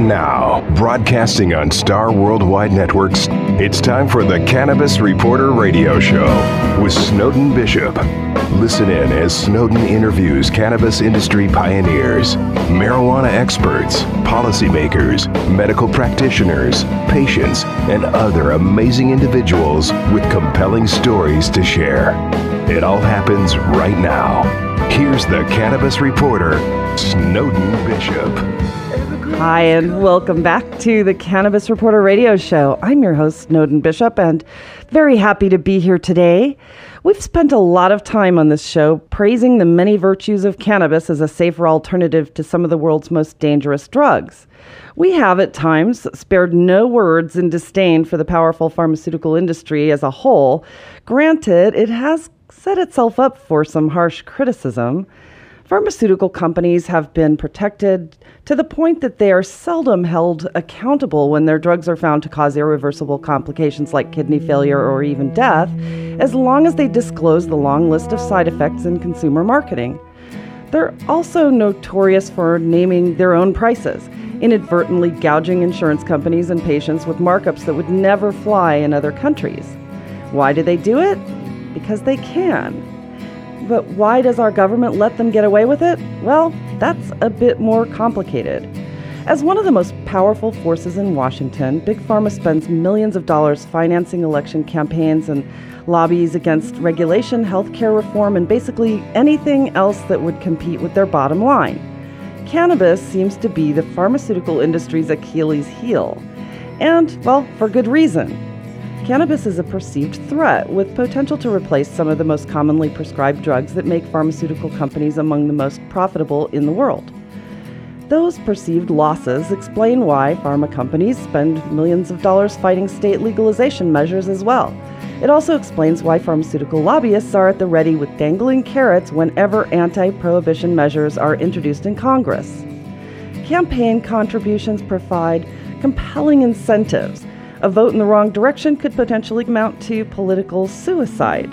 And now, broadcasting on Star Worldwide Networks, it's time for the Cannabis Reporter Radio Show with Snowden Bishop. Listen in as Snowden interviews cannabis industry pioneers, marijuana experts, policymakers, medical practitioners, patients, and other amazing individuals with compelling stories to share. It all happens right now. Here's the Cannabis Reporter, Snowden Bishop. Hi, and welcome back to the Cannabis Reporter Radio Show. I'm your host, Snowden Bishop, and very happy to be here today. We've spent a lot of time on this show praising the many virtues of cannabis as a safer alternative to some of the world's most dangerous drugs. We have at times spared no words in disdain for the powerful pharmaceutical industry as a whole. Granted, it has set itself up for some harsh criticism. Pharmaceutical companies have been protected to the point that they are seldom held accountable when their drugs are found to cause irreversible complications like kidney failure or even death, as long as they disclose the long list of side effects in consumer marketing. They're also notorious for naming their own prices, inadvertently gouging insurance companies and patients with markups that would never fly in other countries. Why do they do it? Because they can. But why does our government let them get away with it? Well, that's a bit more complicated. As one of the most powerful forces in Washington, Big Pharma spends millions of dollars financing election campaigns and lobbies against regulation, healthcare reform, and basically anything else that would compete with their bottom line. Cannabis seems to be the pharmaceutical industry's Achilles heel. And, well, for good reason. Cannabis is a perceived threat with potential to replace some of the most commonly prescribed drugs that make pharmaceutical companies among the most profitable in the world. Those perceived losses explain why pharma companies spend millions of dollars fighting state legalization measures as well. It also explains why pharmaceutical lobbyists are at the ready with dangling carrots whenever anti prohibition measures are introduced in Congress. Campaign contributions provide compelling incentives a vote in the wrong direction could potentially amount to political suicide.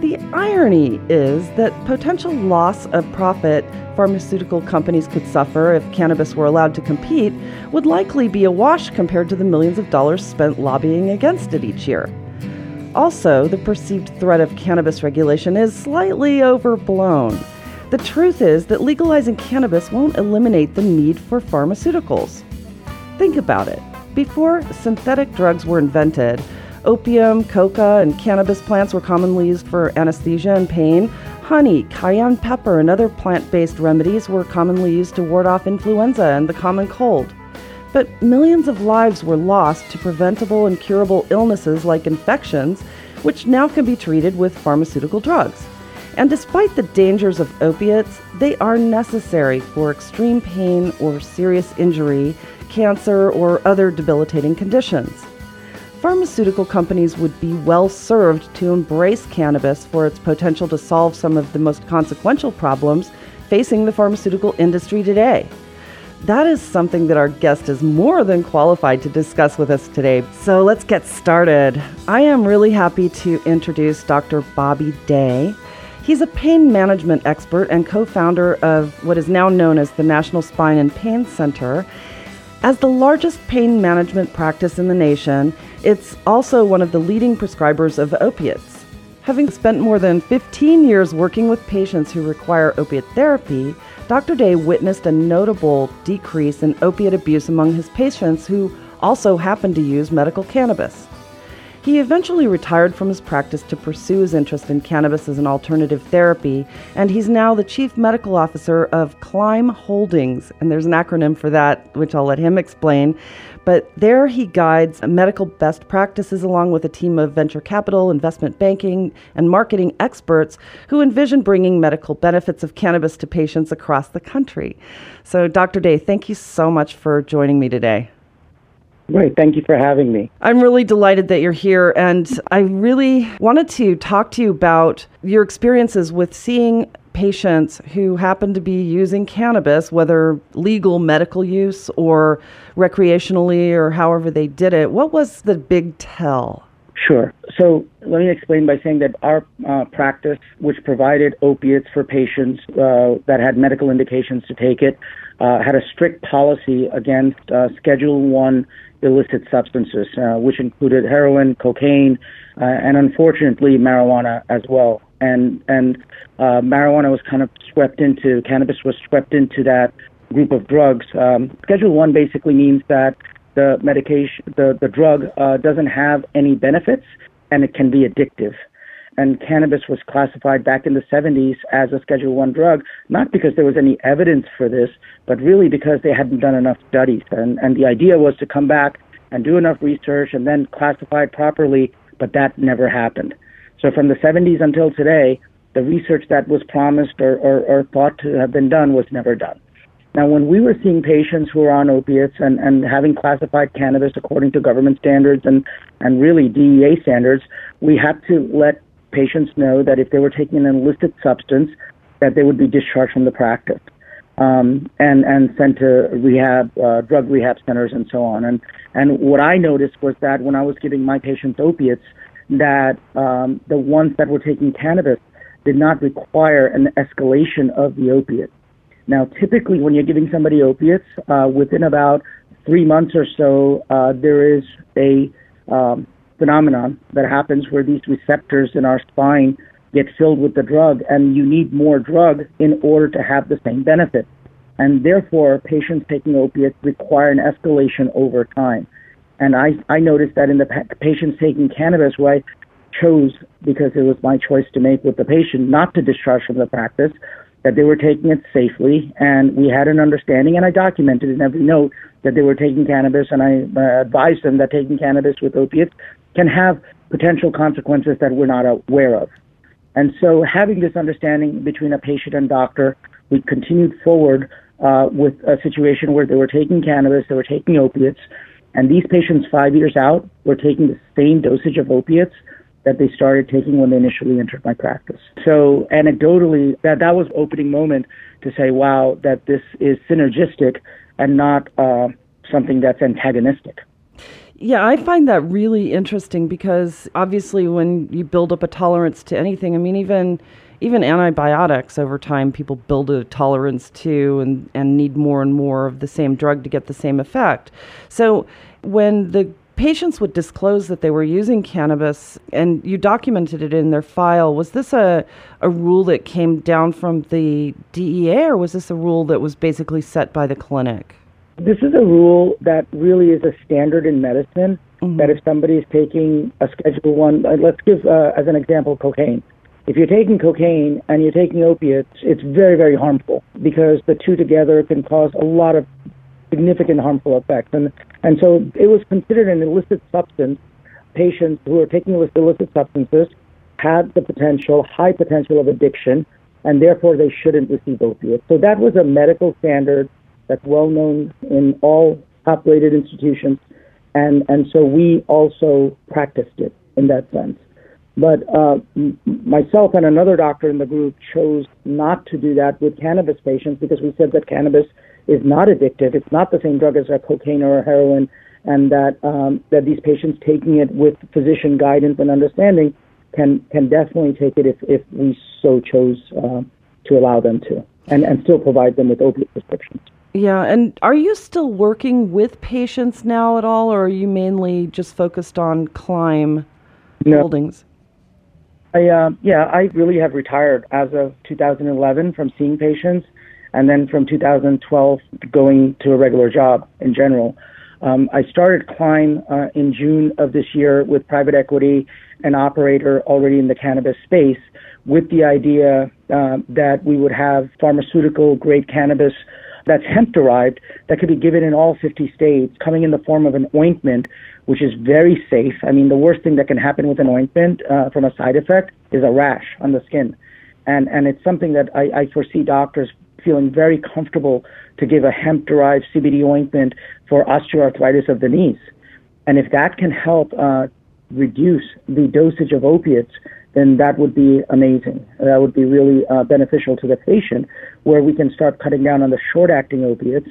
The irony is that potential loss of profit pharmaceutical companies could suffer if cannabis were allowed to compete would likely be a wash compared to the millions of dollars spent lobbying against it each year. Also, the perceived threat of cannabis regulation is slightly overblown. The truth is that legalizing cannabis won't eliminate the need for pharmaceuticals. Think about it. Before synthetic drugs were invented, opium, coca, and cannabis plants were commonly used for anesthesia and pain. Honey, cayenne pepper, and other plant based remedies were commonly used to ward off influenza and the common cold. But millions of lives were lost to preventable and curable illnesses like infections, which now can be treated with pharmaceutical drugs. And despite the dangers of opiates, they are necessary for extreme pain or serious injury cancer, or other debilitating conditions. Pharmaceutical companies would be well served to embrace cannabis for its potential to solve some of the most consequential problems facing the pharmaceutical industry today. That is something that our guest is more than qualified to discuss with us today. So let's get started. I am really happy to introduce Dr. Bobby Dey. He's a pain management expert and co founder of what is now known as the National Spine and Pain Center. As the largest pain management practice in the nation, it's also one of the leading prescribers of opiates. Having spent more than 15 years working with patients who require opiate therapy, Dr. Dey witnessed a notable decrease in opiate abuse among his patients who also happened to use medical cannabis. He eventually retired from his practice to pursue his interest in cannabis as an alternative therapy, and he's now the chief medical officer of Climb Holdings. And there's an acronym for that, which I'll let him explain. But there he guides medical best practices along with a team of venture capital, investment banking, and marketing experts who envision bringing medical benefits of cannabis to patients across the country. So, Dr. Dey, thank you so much for joining me today. Great. Thank you for having me. I'm really delighted that you're here. And I really wanted to talk to you about your experiences with seeing patients who happen to be using cannabis, whether legal medical use or recreationally or however they did it. What was the big tell? Sure. So let me explain by saying that our uh, practice, which provided opiates for patients uh, that had medical indications to take it, uh, had a strict policy against uh, Schedule One illicit substances, uh, which included heroin, cocaine, uh, and unfortunately marijuana as well. And and marijuana was kind of swept into cannabis was swept into that group of drugs. Um, Schedule One basically means that the medication, the, the drug uh, doesn't have any benefits and it can be addictive. And cannabis was classified back in the 70s as a Schedule One drug, not because there was any evidence for this, but really because they hadn't done enough studies. And, and the idea was to come back and do enough research and then classify it properly, but that never happened. So from the 70s until today, the research that was promised or, or, or thought to have been done was never done. Now, when we were seeing patients who were on opiates and, and having classified cannabis according to government standards and, and really DEA standards, we had to let patients know that if they were taking an illicit substance, that they would be discharged from the practice um, and and sent to rehab, uh, drug rehab centers, and so on. And and what I noticed was that when I was giving my patients opiates, that um, the ones that were taking cannabis did not require an escalation of the opiate. Now, typically, when you're giving somebody opiates, uh, within about three months or so, uh, there is a um, phenomenon that happens where these receptors in our spine get filled with the drug, and you need more drug in order to have the same benefit. And therefore, patients taking opiates require an escalation over time. And I, I noticed that in the pa- patients taking cannabis, where I chose, because it was my choice to make with the patient, not to discharge from the practice, that they were taking it safely, and we had an understanding, and I documented in every note that they were taking cannabis, and I uh, advised them that taking cannabis with opiates can have potential consequences that we're not aware of. And so, having this understanding between a patient and doctor, we continued forward uh, with a situation where they were taking cannabis, they were taking opiates, and these patients, five years out, were taking the same dosage of opiates that they started taking when they initially entered my practice. So anecdotally, that that was opening moment to say, wow, that this is synergistic and not uh, something that's antagonistic. Yeah, I find that really interesting because obviously when you build up a tolerance to anything, I mean even even antibiotics over time people build a tolerance to and, and need more and more of the same drug to get the same effect. So when the patients would disclose that they were using cannabis and you documented it in their file. Was this a, a rule that came down from the DEA or was this a rule that was basically set by the clinic? This is a rule that really is a standard in medicine. Mm-hmm. That if somebody is taking a Schedule One, uh, let's give uh, as an example cocaine. If you're taking cocaine and you're taking opiates, it's very, very harmful because the two together can cause a lot of significant harmful effects. And, and so it was considered an illicit substance. Patients who were taking illicit substances had the potential, high potential of addiction, and therefore they shouldn't receive opiates. So that was a medical standard that's well known in all top rated institutions. And, and so we also practiced it in that sense. But uh, m- myself and another doctor in the group chose not to do that with cannabis patients because we said that cannabis is not addictive. It's not the same drug as a cocaine or a heroin, and that um, that these patients taking it with physician guidance and understanding can can definitely take it if if we so chose uh, to allow them to, and and still provide them with opiate prescriptions. Yeah, and are you still working with patients now at all, or are you mainly just focused on Climb no. Holdings? I, uh, yeah, I really have retired as of 2011 from seeing patients and then from 2012 going to a regular job in general. Um, I started Climb uh, in June of this year with private equity, an operator already in the cannabis space, with the idea uh, that we would have pharmaceutical grade cannabis that's hemp derived that could be given in all 50 states, coming in the form of an ointment, which is very safe. I mean, the worst thing that can happen with an ointment uh, from a side effect is a rash on the skin. And, and it's something that I, I foresee doctors feeling very comfortable to give a hemp derived CBD ointment for osteoarthritis of the knees. And if that can help uh, reduce the dosage of opiates, then that would be amazing. That would be really uh, beneficial to the patient, where we can start cutting down on the short acting opiates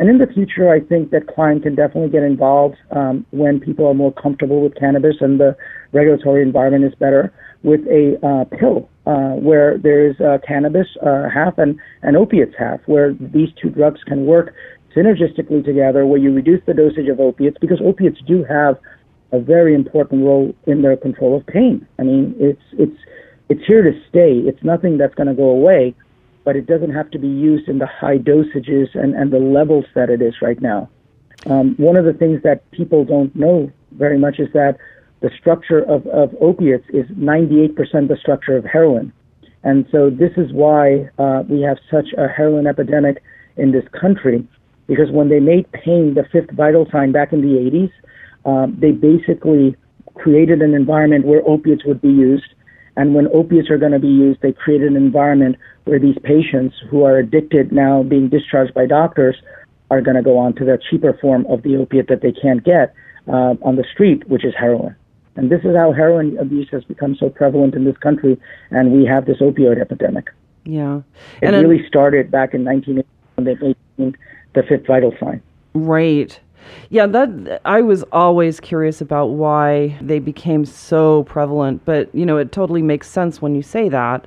And in the future, I think that Climb can definitely get involved um, when people are more comfortable with cannabis and the regulatory environment is better with a uh, pill uh, where there is uh, cannabis uh, half and, and opiates half, where these two drugs can work synergistically together, where you reduce the dosage of opiates because opiates do have a very important role in their control of pain. I mean, it's it's it's here to stay. It's nothing that's going to go away but it doesn't have to be used in the high dosages and, and the levels that it is right now. Um, one of the things that people don't know very much is that the structure of, of opiates is 98% the structure of heroin. And so this is why uh, we have such a heroin epidemic in this country, because when they made pain the fifth vital sign back in the 80s, um, they basically created an environment where opiates would be used and when opiates are going to be used, they create an environment where these patients who are addicted now being discharged by doctors are going to go on to the cheaper form of the opiate that they can't get uh, on the street, which is heroin. And this is how heroin abuse has become so prevalent in this country, and we have this opioid epidemic. Yeah. It and really started back in 1980 when they made the fifth vital sign. Right. Yeah, that I was always curious about why they became so prevalent, but you know, it totally makes sense when you say that.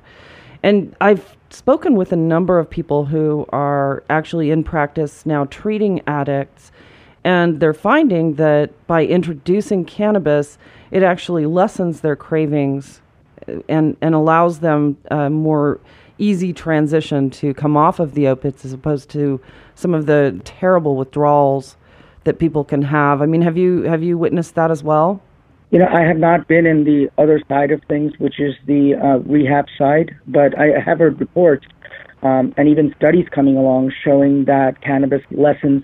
And I've spoken with a number of people who are actually in practice now treating addicts, and they're finding that by introducing cannabis, it actually lessens their cravings and and allows them a more easy transition to come off of the opiates as opposed to some of the terrible withdrawals that people can have. I mean, have you have you witnessed that as well? You know, I have not been in the other side of things, which is the uh, rehab side, but I have heard reports um, and even studies coming along showing that cannabis lessens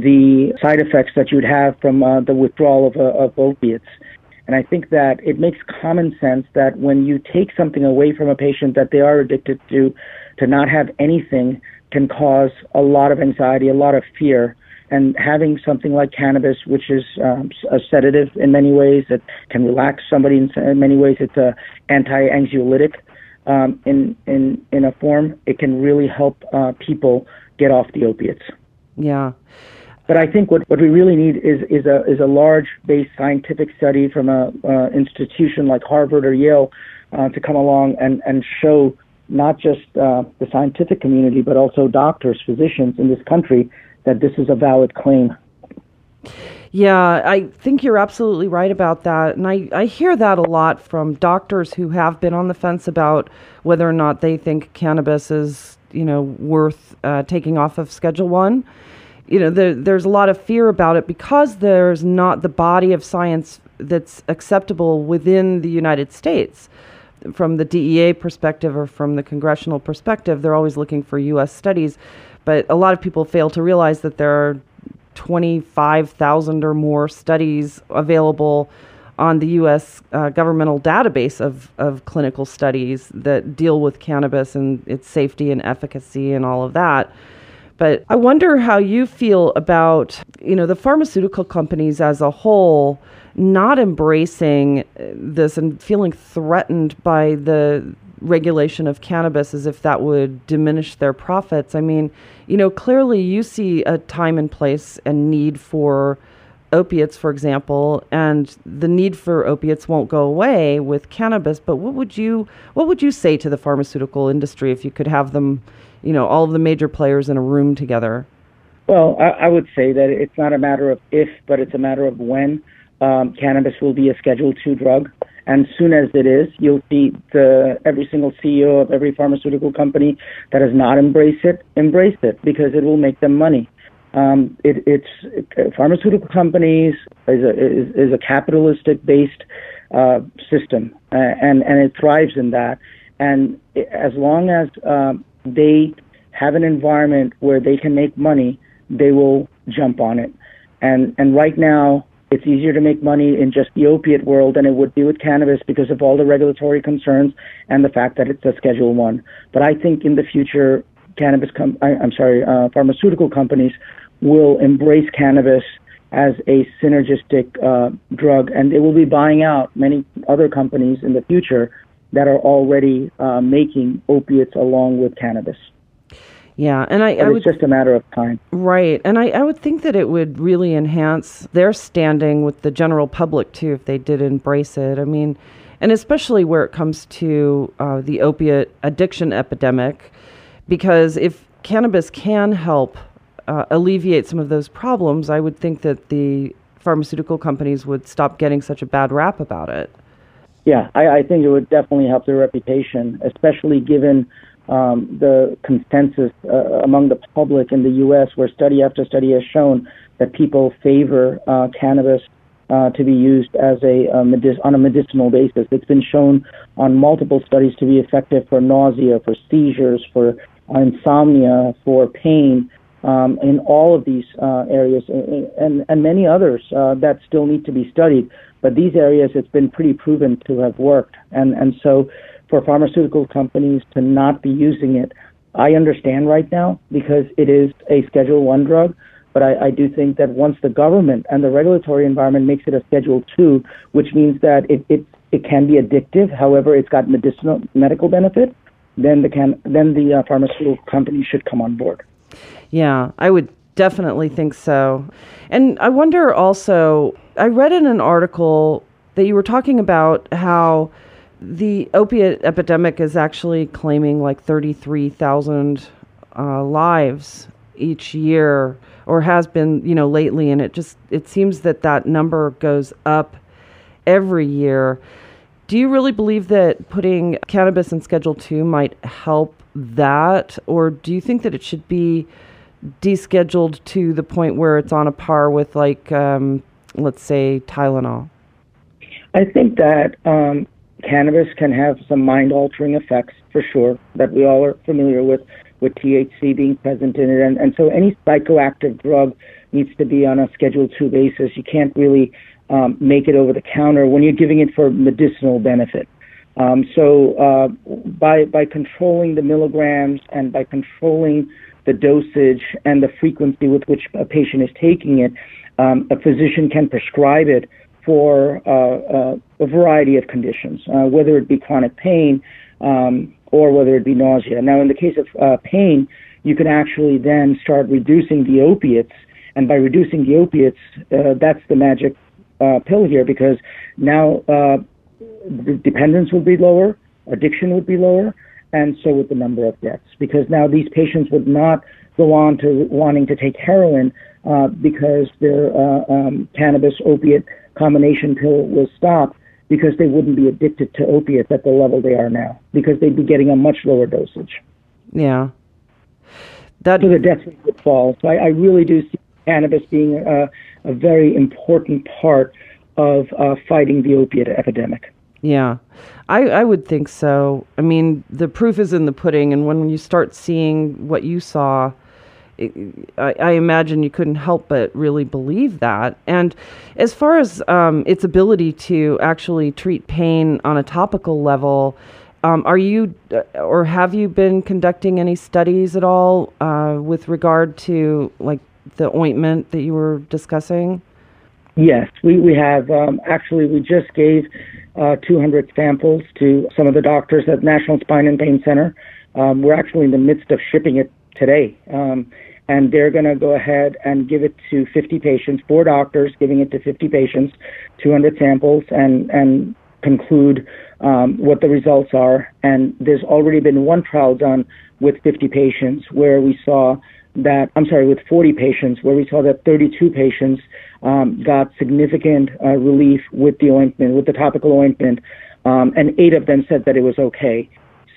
the side effects that you'd have from uh, the withdrawal of, uh, of opiates. And I think that it makes common sense that when you take something away from a patient that they are addicted to, to not have anything can cause a lot of anxiety, a lot of fear and having something like cannabis, which is um, a sedative in many ways, that can relax somebody in, many ways. It's a anti-anxiolytic um, in in in a form. It can really help uh, people get off the opiates. Yeah. But I think what, what we really need is, is a is a large based scientific study from a uh, institution like Harvard or Yale uh, to come along and, and show not just uh, the scientific community but also doctors, physicians in this country that this is a valid claim. Yeah, I think you're absolutely right about that. And I, I hear that a lot from doctors who have been on the fence about whether or not they think cannabis is, you know, worth uh, taking off of Schedule 1. You know, the, there's a lot of fear about it because there's not the body of science that's acceptable within the United States. From the DEA perspective or from the congressional perspective, they're always looking for U.S. studies but a lot of people fail to realize that there are 25,000 or more studies available on the U.S. Uh, governmental database of, of clinical studies that deal with cannabis and its safety and efficacy and all of that. But I wonder how you feel about, you know, the pharmaceutical companies as a whole not embracing uh, this and feeling threatened by the regulation of cannabis as if that would diminish their profits. I mean, you know, clearly you see a time and place and need for opiates, for example, and the need for opiates won't go away with cannabis. But what would you what would you say to the pharmaceutical industry if you could have them, you know, all of the major players in a room together? Well, I, I would say that it's not a matter of if, but it's a matter of when um, cannabis will be a Schedule Two drug. And soon as it is, you'll see the every single CEO of every pharmaceutical company that has not embraced it embrace it because it will make them money. Um, it, it's it, pharmaceutical companies is a is, is a capitalistic based uh, system, uh, and and it thrives in that. And as long as uh, they have an environment where they can make money, they will jump on it. And and right now, it's easier to make money in just the opiate world than it would be with cannabis because of all the regulatory concerns and the fact that it's a Schedule One. But I think in the future, cannabis com- I, am sorry, uh, pharmaceutical companies will embrace cannabis as a synergistic uh, drug, and they will be buying out many other companies in the future that are already uh, making opiates along with cannabis. Yeah, and I, I it's would just a matter of time. right, and I, I would think that it would really enhance their standing with the general public too if they did embrace it. I mean, and especially where it comes to uh, the opiate addiction epidemic, because if cannabis can help uh, alleviate some of those problems, I would think that the pharmaceutical companies would stop getting such a bad rap about it. Yeah, I, I think it would definitely help their reputation, especially given um, the consensus uh, among the public in the U.S., where study after study has shown that people favor uh, cannabis uh, to be used as a uh, medic- on a medicinal basis. It's been shown on multiple studies to be effective for nausea, for seizures, for insomnia, for pain. Um, in all of these uh, areas and, and, and many others uh, that still need to be studied. But these areas, it's been pretty proven to have worked. And, and so for pharmaceutical companies to not be using it, I understand right now because it is a Schedule One drug. But I, I do think that once the government and the regulatory environment makes it a Schedule Two, which means that it, it, it can be addictive, however, it's got medicinal medical benefit, then the can then the uh, pharmaceutical company should come on board. Yeah, I would definitely think so. And I wonder also, I read in an article that you were talking about how the opiate epidemic is actually claiming like 33,000 uh, lives each year or has been, you know, lately and it just it seems that that number goes up every year. Do you really believe that putting cannabis in Schedule 2 might help that or do you think that it should be descheduled to the point where it's on a par with like um, let's say Tylenol? I think that um, cannabis can have some mind altering effects for sure that we all are familiar with, with THC being present in it. And, and so any psychoactive drug needs to be on a Schedule 2 basis. You can't really um, make it over the counter when you're giving it for medicinal benefit. Um, so uh, by by controlling the milligrams and by controlling the dosage and the frequency with which a patient is taking it, um, a physician can prescribe it for uh, uh, a variety of conditions, uh, whether it be chronic pain um, or whether it be nausea. Now, in the case of uh, pain, you can actually then start reducing the opiates, and by reducing the opiates, uh, that's the magic uh, pill here because now the dependence would be lower, addiction would be lower, and so would the number of deaths. Because now these patients would not go on to wanting to take heroin uh, because their uh, um, cannabis opiate combination pill was stopped because they wouldn't be addicted to opiates at the level they are now because they'd be getting a much lower dosage. Yeah. That so the death rate would fall. So I, I really do see cannabis being a, a very important part of uh, fighting the opiate epidemic. Yeah, I, I would think so. I mean, the proof is in the pudding, and when you start seeing what you saw, it, I, I, imagine you couldn't help but really believe that. And as far as um, its ability to actually treat pain on a topical level, um, are you uh, or have you been conducting any studies at all uh, with regard to like the ointment that you were discussing? Yes, we, we have. Um, actually, we just gave uh, 200 samples to some of the doctors at National Spine and Pain Center. Um, we're actually in the midst of shipping it today. Um, and they're going to go ahead and give it to 50 patients, four doctors giving it to 50 patients, 200 samples, and, and conclude um, what the results are. And there's already been one trial done with 50 patients where we saw that, I'm sorry, with 40 patients, where we saw that 32 patients um, got significant uh, relief with the ointment, with the topical ointment, um, and eight of them said that it was okay.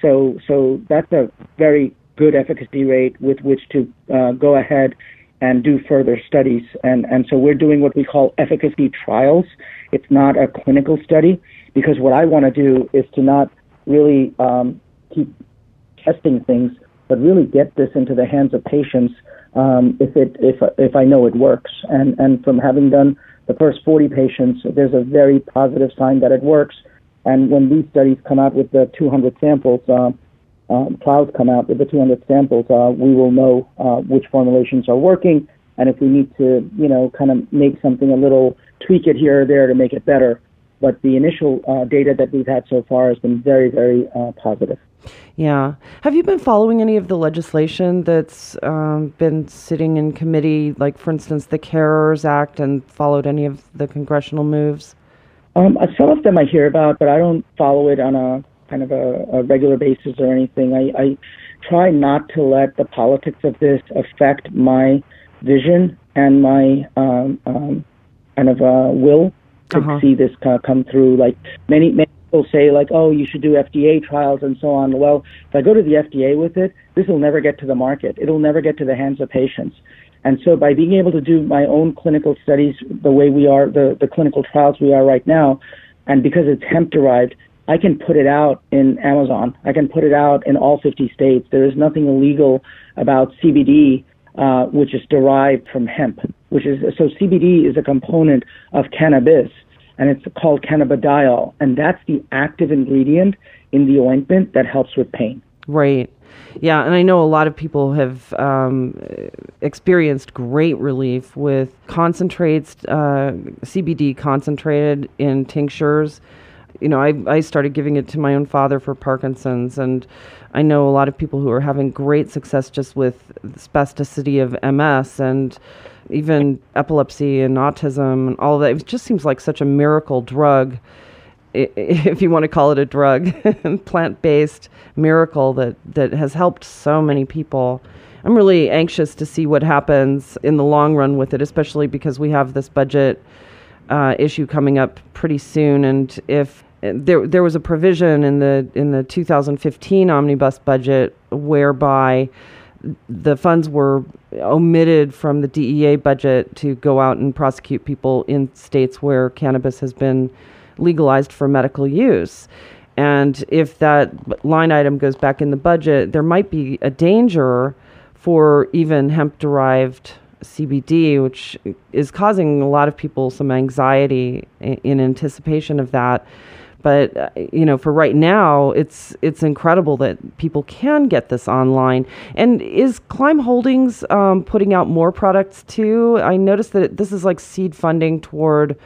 So, so that's a very good efficacy rate with which to uh, go ahead and do further studies. And, and so we're doing what we call efficacy trials. It's not a clinical study because what I want to do is to not really um, keep testing things, but really get this into the hands of patients um, if it if if I know it works. And and from having done the first 40 patients, there's a very positive sign that it works. And when these studies come out with the 200 samples, uh, um, clouds come out with the 200 samples, uh, we will know uh, which formulations are working. And if we need to, you know, kind of make something a little tweak it here or there to make it better, but the initial uh, data that we've had so far has been very, very uh, positive. Yeah. Have you been following any of the legislation that's um, been sitting in committee, like, for instance, the CARERS Act, and followed any of the congressional moves? Um, uh, some of them I hear about, but I don't follow it on a kind of a, a regular basis or anything. I, I try not to let the politics of this affect my vision and my um, um, kind of uh, will to uh-huh. see this come through. Like many, many people say, like, oh, you should do FDA trials and so on. Well, if I go to the FDA with it, this will never get to the market. It'll never get to the hands of patients. And so by being able to do my own clinical studies the way we are, the, the clinical trials we are right now, and because it's hemp derived, I can put it out in Amazon. I can put it out in all 50 states. There is nothing illegal about CBD, uh, which is derived from hemp, which is, so CBD is a component of cannabis and it's called cannabidiol. And that's the active ingredient in the ointment that helps with pain. Right. Yeah, and I know a lot of people have um, experienced great relief with concentrates, uh, CBD concentrated in tinctures. You know, I, I started giving it to my own father for Parkinson's, and I know a lot of people who are having great success just with spasticity of MS and even epilepsy and autism and all of that. It just seems like such a miracle drug if you want to call it a drug, plant-based miracle that that has helped so many people. I'm really anxious to see what happens in the long run with it, especially because we have this budget uh, issue coming up pretty soon, and if there there was a provision in the in the 2015 omnibus budget whereby the funds were omitted from the DEA budget to go out and prosecute people in states where cannabis has been legalized for medical use. And if that line item goes back in the budget, there might be a danger for even hemp derived CBD, which is causing a lot of people some anxiety in anticipation of that. But uh, you know, for right now, it's it's incredible that people can get this online. And is Climb Holdings um, putting out more products too? I noticed that this is like seed funding toward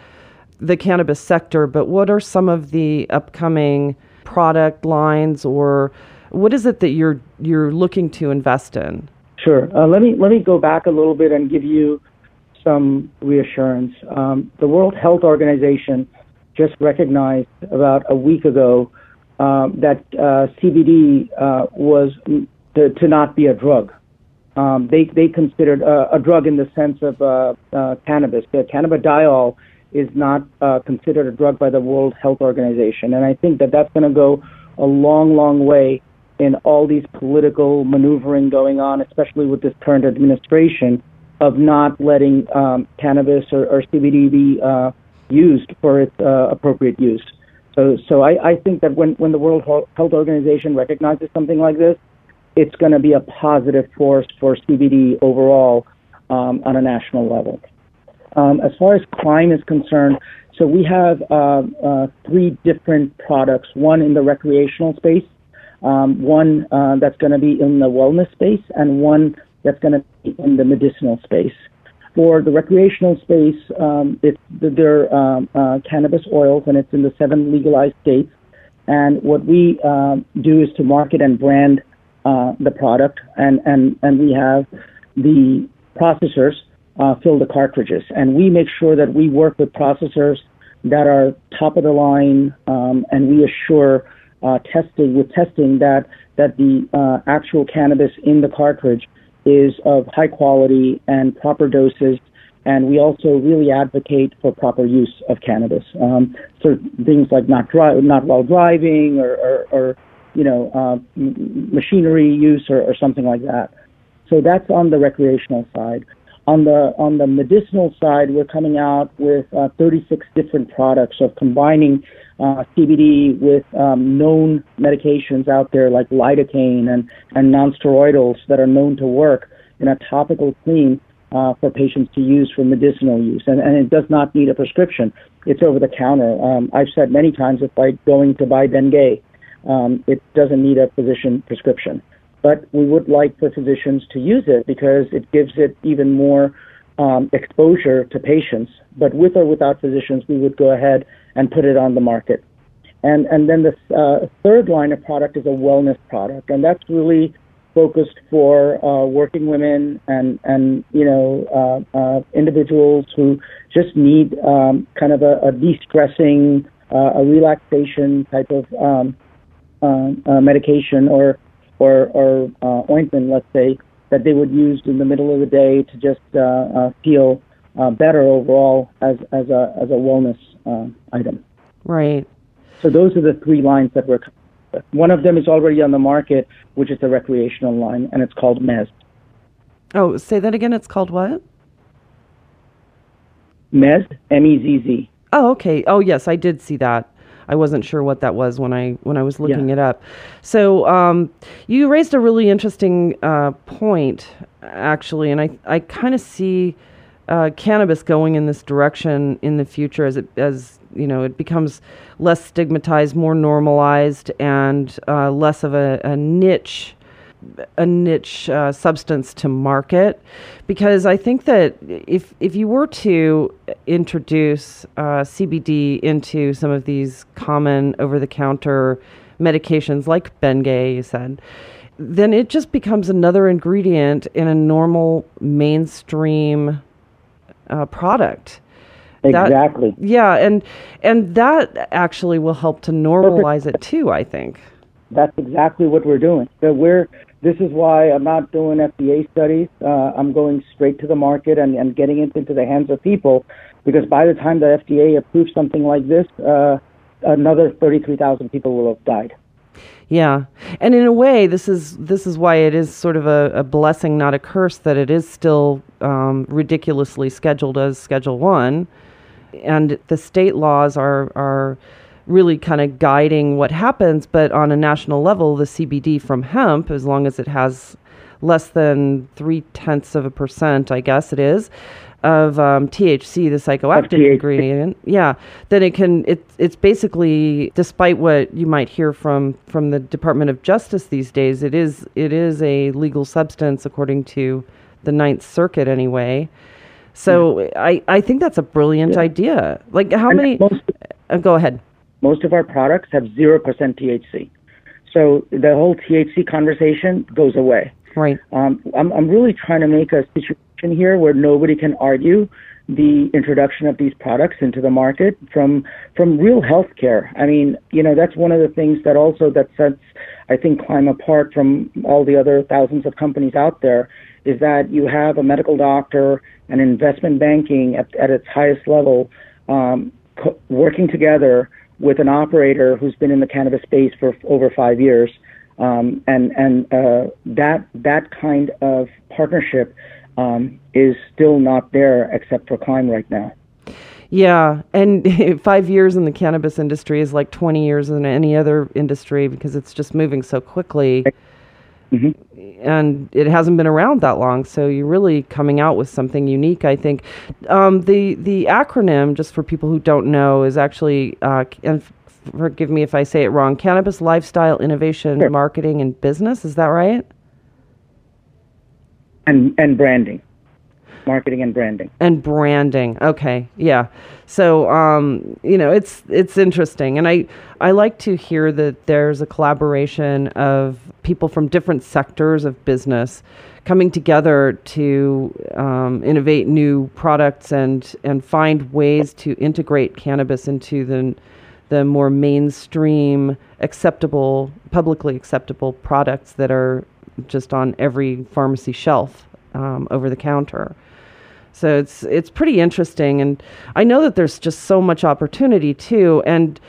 the cannabis sector, but what are some of the upcoming product lines or what is it that you're you're looking to invest in? Sure. Uh, let me let me go back a little bit and give you some reassurance. Um, the World Health Organization just recognized about a week ago um, that uh, CBD uh, was to, to, not be a drug. Um, they they considered a drug in the sense of uh, uh, cannabis. The cannabidiol is not uh, considered a drug by the World Health Organization. And I think that that's going to go a long, long way in all these political maneuvering going on, especially with this current administration, of not letting um, cannabis or, or, CBD be uh, used for its uh, appropriate use. So, so I, I think that when, when the World Health Organization recognizes something like this, it's going to be a positive force for CBD overall um, on a national level. Um, as far as Climb is concerned, so we have uh, uh, three different products. One in the recreational space, um, one uh, that's going to be in the wellness space, and one that's going to be in the medicinal space. For the recreational space, um, it's they're um, uh, cannabis oils, and it's in the seven legalized states. And what we um, do is to market and brand uh, the product, and and and we have the processors uh, fill the cartridges. And we make sure that we work with processors that are top of the line, um, and we assure uh, testing with testing that that the uh, actual cannabis in the cartridge is of high quality and proper doses. And we also really advocate for proper use of cannabis. Um, so things like not dri- not while driving, or, or, or you know, uh, machinery use, or, or something like that. So that's on the recreational side. On the on the medicinal side, we're coming out with uh, 36 different products of combining uh, CBD with um, known medications out there like lidocaine and and nonsteroidals that are known to work in a topical cream uh, for patients to use for medicinal use, and, and it does not need a prescription. It's over the counter. Um, I've said many times it's like going to buy Bengay. Um, it doesn't need a physician prescription but we would like for physicians to use it because it gives it even more um, exposure to patients, but with or without physicians, we would go ahead and put it on the market. And, and then the uh, third line of product is a wellness product, and that's really focused for uh, working women and, and you know, uh, uh individuals who just need um, kind of a, a de-stressing, uh, a relaxation type of um, uh, medication or, or, or ointment, let's say, that they would use in the middle of the day to just uh, uh, feel uh, better overall as as a as a wellness uh, item. Right. So those are the three lines that we're. One of them is already on the market, which is the recreational line, and it's called Mezz. Oh, say that again. It's called what? Mezz, M E Z Z. Oh, okay. Oh, yes, I did see that. I wasn't sure what that was when I when I was looking yeah. it up. So um, you raised a really interesting uh, point, actually, and I I kind of see uh, cannabis going in this direction in the future as it as you know it becomes less stigmatized, more normalized, and uh, less of a, a niche a niche uh, substance to market because I think that if if you were to introduce uh, CBD into some of these common over the counter medications like Bengay, you said, then it just becomes another ingredient in a normal mainstream uh, product. Exactly. That, yeah, and and that actually will help to normalize it too. I think. That's exactly what we're doing. So we're this is why I'm not doing FDA studies. Uh, I'm going straight to the market and, and getting it into the hands of people because by the time the FDA approves something like this, uh, another 33,000 people will have died. Yeah, and in a way, this is this is why it is sort of a, a blessing, not a curse, that it is still um, ridiculously scheduled as Schedule One, and the state laws are are really kind of guiding what happens. But on a national level, the CBD from hemp, as long as it has less than three tenths of a percent, I guess it is, of um, THC, the psychoactive ingredient, yeah, then it can. It, it's basically, despite what you might hear from from the Department of Justice these days, it is it is a legal substance according to the Ninth Circuit, anyway. So yeah. I I think that's a brilliant yeah. idea. Like how and many? Most, uh, go ahead most of our products have 0% THC. So the whole THC conversation goes away. Right. Um, I'm, I'm really trying to make a situation here where nobody can argue the introduction of these products into the market from from real healthcare. I mean, you know, that's one of the things that also that sets I think Climb apart from all the other thousands of companies out there is that you have a medical doctor and investment banking at, at its highest level um, co- working together with an operator who's been in the cannabis space for over five years, um, and and uh, that that kind of partnership um, is still not there except for Climb right now. Yeah, and five years in the cannabis industry is like 20 years in any other industry because it's just moving so quickly. Mm-hmm. And it hasn't been around that long, so you're really coming out with something unique. I think um, the the acronym, just for people who don't know, is actually uh, and forgive me if I say it wrong. Cannabis Lifestyle Innovation sure. Marketing and Business. Is that right? And and branding marketing and branding. And branding. Okay. Yeah. So um, you know, it's it's interesting and I I like to hear that there's a collaboration of people from different sectors of business coming together to um, innovate new products and and find ways to integrate cannabis into the the more mainstream acceptable publicly acceptable products that are just on every pharmacy shelf um, over the counter. So it's it's pretty interesting, and I know that there's just so much opportunity too, and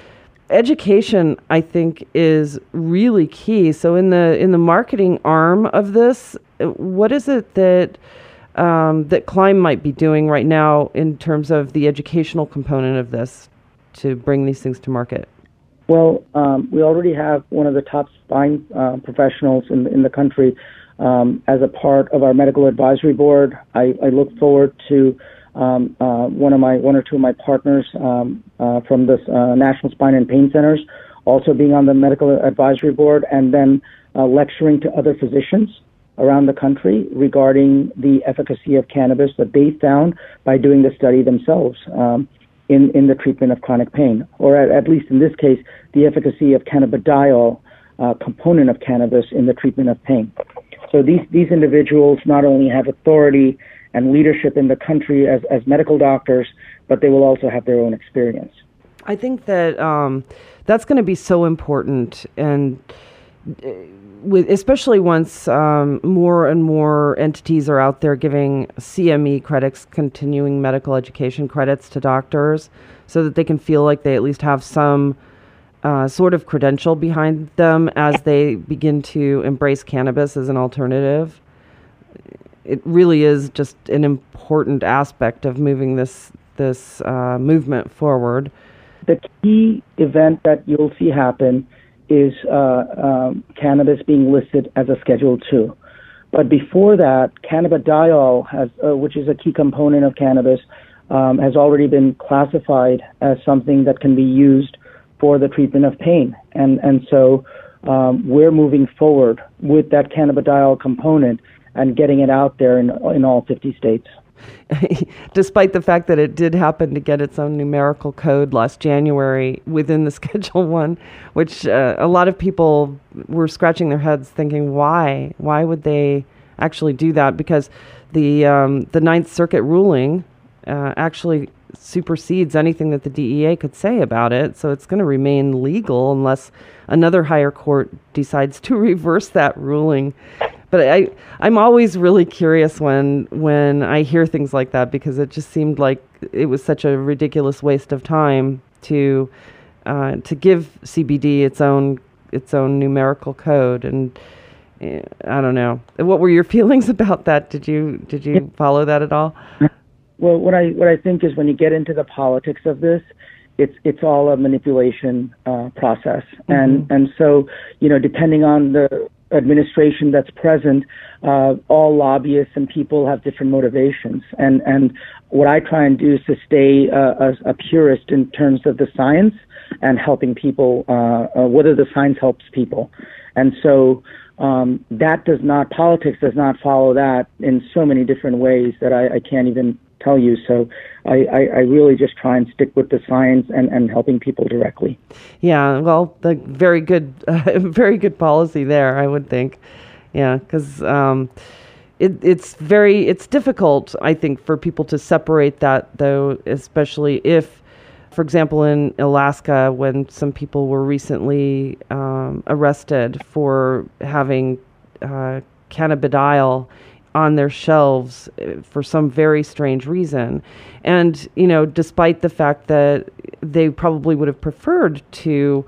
education I think is really key. So in the in the marketing arm of this, what is it that um, that Climb might be doing right now in terms of the educational component of this to bring these things to market? Well, um, we already have one of the top spine uh, professionals in in the country um, as a part of our medical advisory board. I, I look forward to um, uh, one of my one or two of my partners um, uh, from the uh, National Spine and Pain Centers also being on the medical advisory board and then uh, lecturing to other physicians around the country regarding the efficacy of cannabis that they found by doing the study themselves um, in, in the treatment of chronic pain, or at, at least in this case, the efficacy of cannabidiol uh, component of cannabis in the treatment of pain. So these, these individuals not only have authority and leadership in the country as, as medical doctors, but they will also have their own experience. I think that um, that's going to be so important, and uh, with especially once um, more and more entities are out there giving CME credits, continuing medical education credits to doctors, so that they can feel like they at least have some uh, sort of credential behind them as they begin to embrace cannabis as an alternative. It really is just an important aspect of moving this this uh, movement forward. The key event that you'll see happen is uh, um, cannabis being listed as a Schedule Two. But before that, cannabidiol, has, uh, which is a key component of cannabis, um, has already been classified as something that can be used for the treatment of pain. And, and so um, we're moving forward with that cannabidiol component and getting it out there in, in all 50 states. Despite the fact that it did happen to get its own numerical code last January within the Schedule One, which uh, a lot of people were scratching their heads thinking, why? Why would they actually do that? Because the um, the Ninth Circuit ruling uh, actually supersedes anything that the DEA could say about it. So it's going to remain legal unless another higher court decides to reverse that ruling. But I, I'm always really curious when when I hear things like that because it just seemed like it was such a ridiculous waste of time to uh, to give CBD its own its own numerical code and. Eh, I don't know. What were your feelings about that? Did you did you follow that at all? Well, what I what I think is when you get into the politics of this, it's it's all a manipulation uh, process, mm-hmm. and and so you know depending on the administration that's present, uh, all lobbyists and people have different motivations, and and what I try and do is to stay uh, a, a purist in terms of the science and helping people, uh, uh, whether the science helps people, and so. Um, that does not politics does not follow that in so many different ways that I, I can't even tell you. So I, I, I, really just try and stick with the science and, and helping people directly. Yeah, well, the very good, uh, very good policy there, I would think. Yeah, because um, it, it's very, it's difficult, I think, for people to separate that, though, especially if, for example, in Alaska, when some people were recently um, arrested for having uh, cannabidiol on their shelves uh, for some very strange reason. And, you know, despite the fact that they probably would have preferred to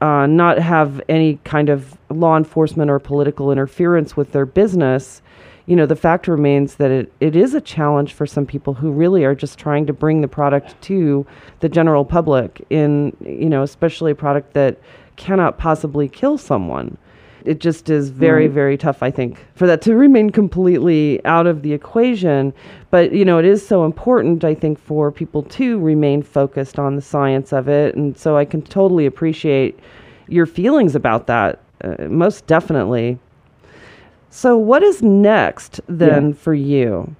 uh, not have any kind of law enforcement or political interference with their business, you know, the fact remains that it, it is a challenge for some people who really are just trying to bring the product to the general public in, you know, especially a product that cannot possibly kill someone it just is very, very tough, I think, for that to remain completely out of the equation. But, you know, it is so important, I think, for people to remain focused on the science of it. And so I can totally appreciate your feelings about that, uh, most definitely. So, what is next then yeah. for you?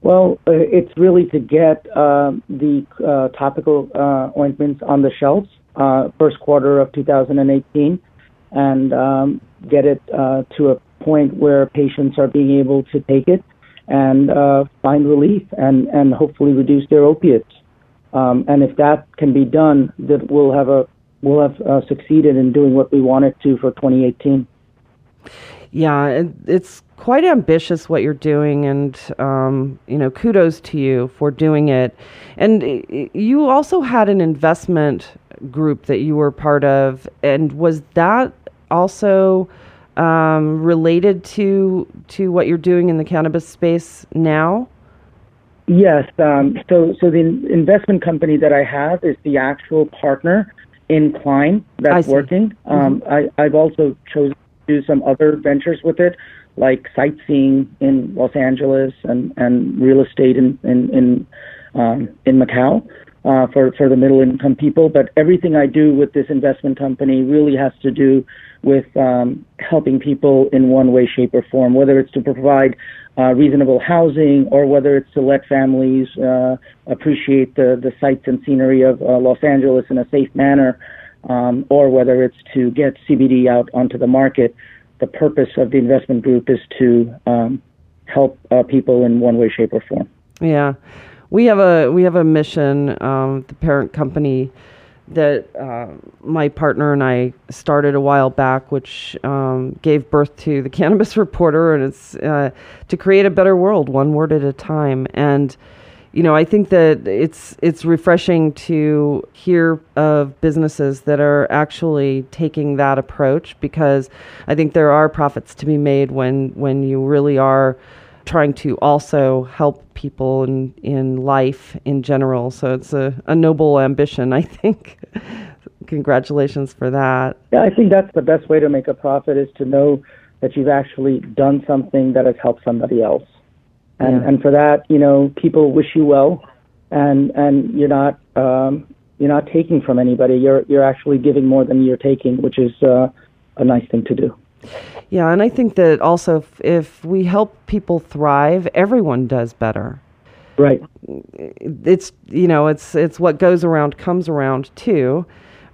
Well, uh, it's really to get uh, the uh, topical uh, ointments on the shelves uh, first quarter of 2018 and um, get it uh, to a point where patients are being able to take it and uh, find relief and, and hopefully reduce their opiates. Um, and if that can be done, that we'll have a we'll have uh, succeeded in doing what we wanted to for 2018. Yeah, it's quite ambitious what you're doing, and um, you know, kudos to you for doing it. And you also had an investment group that you were part of, and was that also um, related to to what you're doing in the cannabis space now? Yes. Um, so, so the investment company that I have is the actual partner in Climb that's working. Um, mm-hmm. I, I've also chosen to do some other ventures with it, like sightseeing in Los Angeles and, and real estate in in in, um, in Macau. uh, for for the middle income people. But everything I do with this investment company really has to do with um, helping people in one way, shape, or form, whether it's to provide uh, reasonable housing or whether it's to let families uh, appreciate the, the sights and scenery of uh, Los Angeles in a safe manner, um, or whether it's to get CBD out onto the market. The purpose of the investment group is to um, help uh, people in one way, shape, or form. Yeah, we have a we have a mission. Um, the parent company that uh, my partner and I started a while back, which um, gave birth to the Cannabis Reporter, and it's uh, to create a better world, one word at a time. And you know, I think that it's it's refreshing to hear of businesses that are actually taking that approach because I think there are profits to be made when when you really are trying to also help people in, in life in general. So it's a, a noble ambition, I think. Congratulations for that. Yeah, I think that's the best way to make a profit is to know that you've actually done something that has helped somebody else. And, yeah. and for that, you know, people wish you well and, and you're not, um, you're not taking from anybody. You're, you're actually giving more than you're taking, which is uh, a nice thing to do. Yeah, and I think that also if, if we help people thrive, everyone does better. Right. It's you know it's it's what goes around comes around too,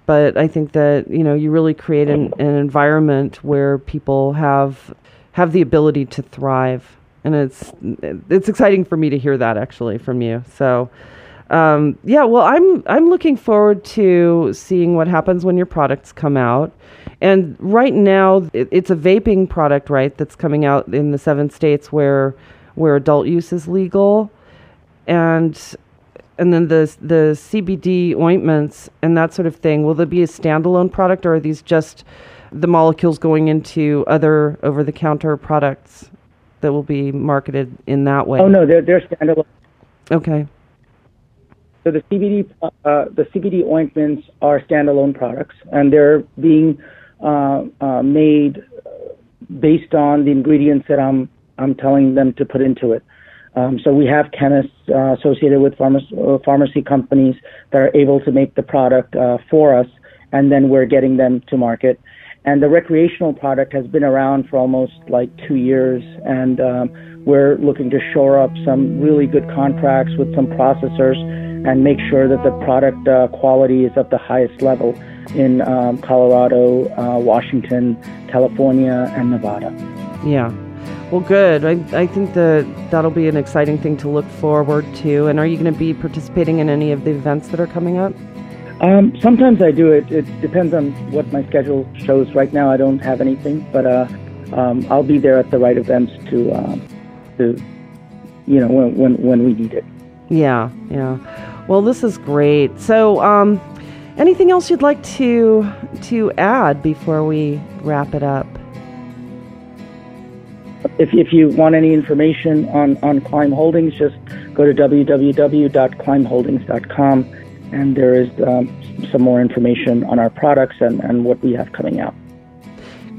but I think that you know you really create an, an environment where people have have the ability to thrive, and it's it's exciting for me to hear that actually from you. So. Um, yeah, well, I'm I'm looking forward to seeing what happens when your products come out. And right now, it, it's a vaping product, right? That's coming out in the seven states where where adult use is legal, and and then the the CBD ointments and that sort of thing. Will there be a standalone product, or are these just the molecules going into other over the counter products that will be marketed in that way? Oh no, they're they're standalone. Okay. So the CBD uh, the CBD ointments are standalone products, and they're being uh, uh, made based on the ingredients that I'm I'm telling them to put into it. Um, so we have chemists uh, associated with pharma- uh, pharmacy companies that are able to make the product uh, for us, and then we're getting them to market. And the recreational product has been around for almost like two years, and um, we're looking to shore up some really good contracts with some processors and make sure that the product uh, quality is of the highest level in um, Colorado, uh, Washington, California, and Nevada. Yeah. Well, good. I, I think that that'll be an exciting thing to look forward to. And are you going to be participating in any of the events that are coming up? Um, sometimes I do. It, it depends on what my schedule shows. Right now, I don't have anything, but uh, um, I'll be there at the right events to, uh, to you know, when, when, when we need it. Yeah, yeah. Well, this is great. So, um, anything else you'd like to to add before we wrap it up? If, if you want any information on, on Climb Holdings, just go to www.climbholdings.com and there is um, some more information on our products and, and what we have coming out.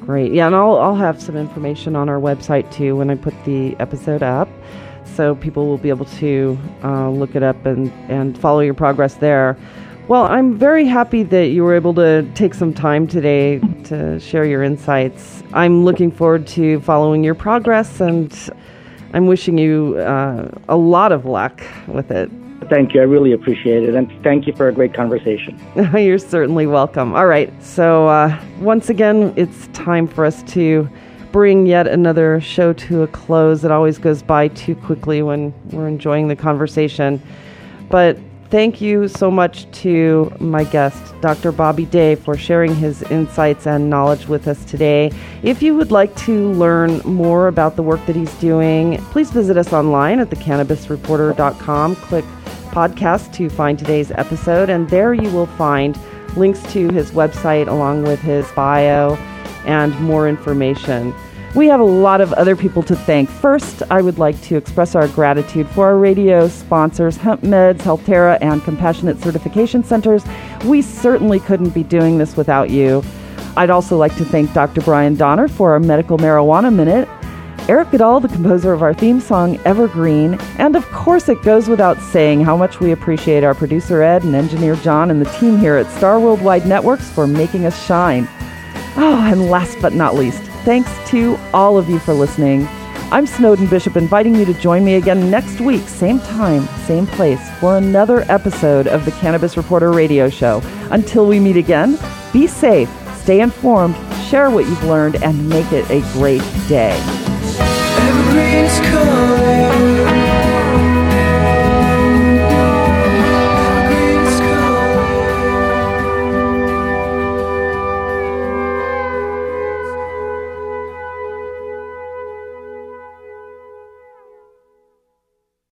Great. Yeah, and I'll, I'll have some information on our website too when I put the episode up so people will be able to uh, look it up and, and follow your progress there. Well, I'm very happy that you were able to take some time today to share your insights. I'm looking forward to following your progress and I'm wishing you uh, a lot of luck with it. Thank you. I really appreciate it. And thank you for a great conversation. You're certainly welcome. All right. So, uh, once again, it's time for us to bring yet another show to a close. It always goes by too quickly when we're enjoying the conversation. But thank you so much to my guest, Dr. Bobby Dey, for sharing his insights and knowledge with us today. If you would like to learn more about the work that he's doing, please visit us online at thecannabisreporter.com. Click podcast to find today's episode, and there you will find links to his website along with his bio and more information. We have a lot of other people to thank. First, I would like to express our gratitude for our radio sponsors, Hemp Meds, Healthterra, and Compassionate Certification Centers. We certainly couldn't be doing this without you. I'd also like to thank Dr. Brian Donner for our Medical Marijuana Minute, Eric Goodall, the composer of our theme song, Evergreen. And of course, it goes without saying how much we appreciate our producer Ed and engineer John and the team here at Star Worldwide Networks for making us shine. Oh, and last but not least, thanks to all of you for listening. I'm Snowden Bishop, inviting you to join me again next week, same time, same place, for another episode of the Cannabis Reporter Radio Show. Until we meet again, be safe, stay informed, share what you've learned, and make it a great day.